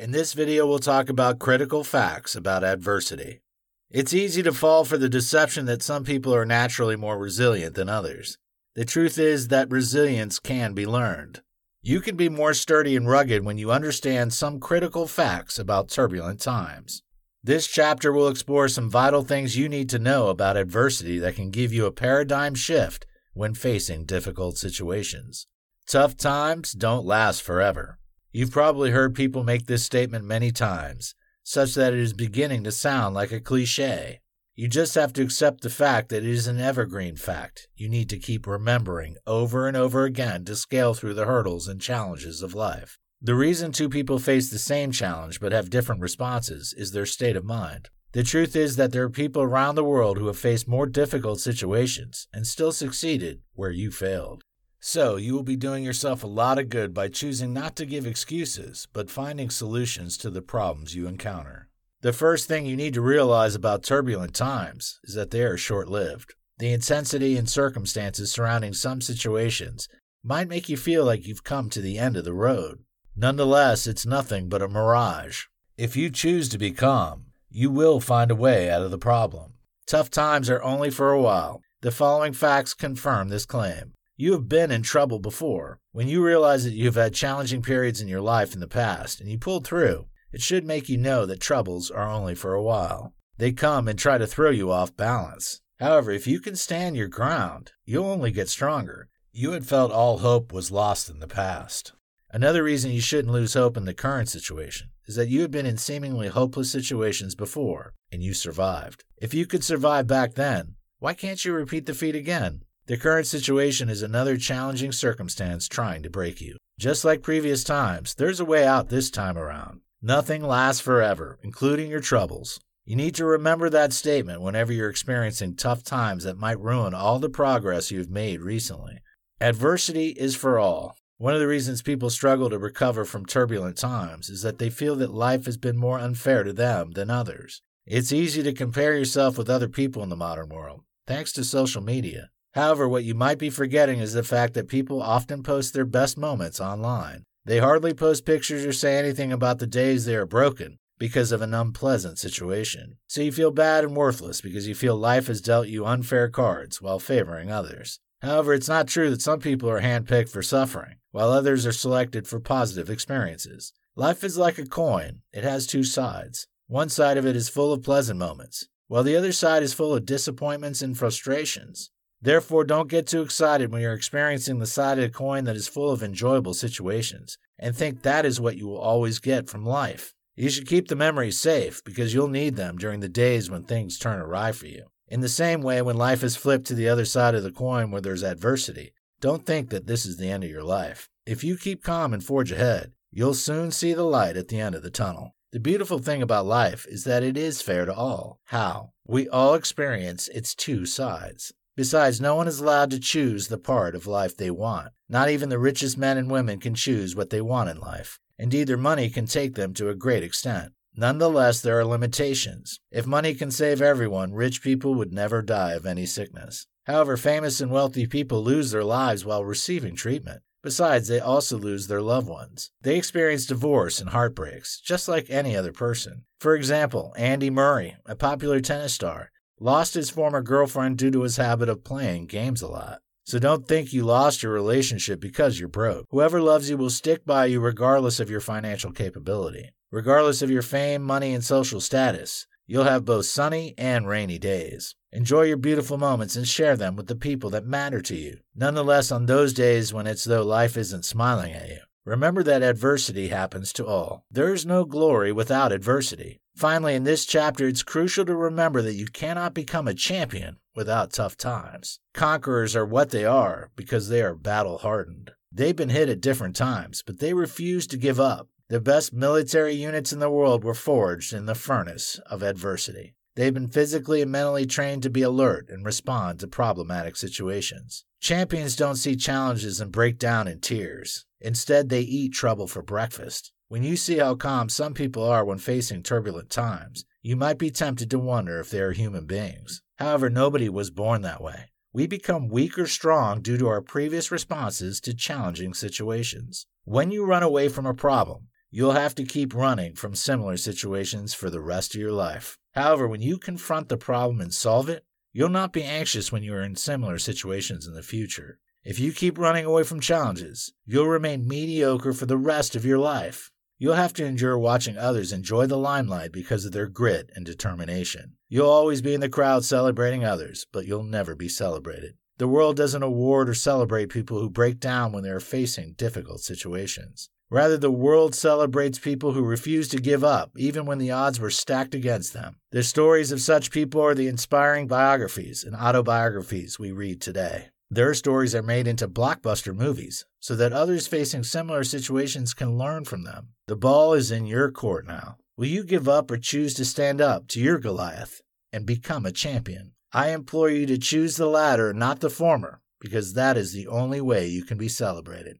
In this video, we'll talk about critical facts about adversity. It's easy to fall for the deception that some people are naturally more resilient than others. The truth is that resilience can be learned. You can be more sturdy and rugged when you understand some critical facts about turbulent times. This chapter will explore some vital things you need to know about adversity that can give you a paradigm shift when facing difficult situations. Tough times don't last forever. You've probably heard people make this statement many times, such that it is beginning to sound like a cliche. You just have to accept the fact that it is an evergreen fact you need to keep remembering over and over again to scale through the hurdles and challenges of life. The reason two people face the same challenge but have different responses is their state of mind. The truth is that there are people around the world who have faced more difficult situations and still succeeded where you failed. So, you will be doing yourself a lot of good by choosing not to give excuses, but finding solutions to the problems you encounter. The first thing you need to realize about turbulent times is that they are short lived. The intensity and circumstances surrounding some situations might make you feel like you've come to the end of the road. Nonetheless, it's nothing but a mirage. If you choose to be calm, you will find a way out of the problem. Tough times are only for a while. The following facts confirm this claim. You have been in trouble before. When you realize that you've had challenging periods in your life in the past and you pulled through, it should make you know that troubles are only for a while. They come and try to throw you off balance. However, if you can stand your ground, you'll only get stronger. You had felt all hope was lost in the past. Another reason you shouldn't lose hope in the current situation is that you had been in seemingly hopeless situations before and you survived. If you could survive back then, why can't you repeat the feat again? The current situation is another challenging circumstance trying to break you. Just like previous times, there's a way out this time around. Nothing lasts forever, including your troubles. You need to remember that statement whenever you're experiencing tough times that might ruin all the progress you've made recently. Adversity is for all. One of the reasons people struggle to recover from turbulent times is that they feel that life has been more unfair to them than others. It's easy to compare yourself with other people in the modern world, thanks to social media. However, what you might be forgetting is the fact that people often post their best moments online. They hardly post pictures or say anything about the days they are broken because of an unpleasant situation. So you feel bad and worthless because you feel life has dealt you unfair cards while favoring others. However, it's not true that some people are handpicked for suffering, while others are selected for positive experiences. Life is like a coin, it has two sides. One side of it is full of pleasant moments, while the other side is full of disappointments and frustrations. Therefore, don't get too excited when you're experiencing the side of the coin that is full of enjoyable situations and think that is what you will always get from life. You should keep the memories safe because you'll need them during the days when things turn awry for you. In the same way, when life is flipped to the other side of the coin where there's adversity, don't think that this is the end of your life. If you keep calm and forge ahead, you'll soon see the light at the end of the tunnel. The beautiful thing about life is that it is fair to all. How? We all experience its two sides. Besides, no one is allowed to choose the part of life they want. Not even the richest men and women can choose what they want in life. Indeed, their money can take them to a great extent. Nonetheless, there are limitations. If money can save everyone, rich people would never die of any sickness. However, famous and wealthy people lose their lives while receiving treatment. Besides, they also lose their loved ones. They experience divorce and heartbreaks, just like any other person. For example, Andy Murray, a popular tennis star, lost his former girlfriend due to his habit of playing games a lot. So don't think you lost your relationship because you're broke. Whoever loves you will stick by you regardless of your financial capability. Regardless of your fame, money, and social status, you'll have both sunny and rainy days. Enjoy your beautiful moments and share them with the people that matter to you. Nonetheless, on those days when it's though life isn't smiling at you, remember that adversity happens to all. There is no glory without adversity. Finally, in this chapter, it's crucial to remember that you cannot become a champion without tough times. Conquerors are what they are because they are battle hardened. They've been hit at different times, but they refuse to give up. The best military units in the world were forged in the furnace of adversity. They've been physically and mentally trained to be alert and respond to problematic situations. Champions don't see challenges and break down in tears. Instead, they eat trouble for breakfast. When you see how calm some people are when facing turbulent times, you might be tempted to wonder if they are human beings. However, nobody was born that way. We become weak or strong due to our previous responses to challenging situations. When you run away from a problem, You'll have to keep running from similar situations for the rest of your life. However, when you confront the problem and solve it, you'll not be anxious when you are in similar situations in the future. If you keep running away from challenges, you'll remain mediocre for the rest of your life. You'll have to endure watching others enjoy the limelight because of their grit and determination. You'll always be in the crowd celebrating others, but you'll never be celebrated. The world doesn't award or celebrate people who break down when they are facing difficult situations. Rather, the world celebrates people who refuse to give up, even when the odds were stacked against them. The stories of such people are the inspiring biographies and autobiographies we read today. Their stories are made into blockbuster movies so that others facing similar situations can learn from them. The ball is in your court now. Will you give up or choose to stand up to your Goliath and become a champion? I implore you to choose the latter, not the former, because that is the only way you can be celebrated.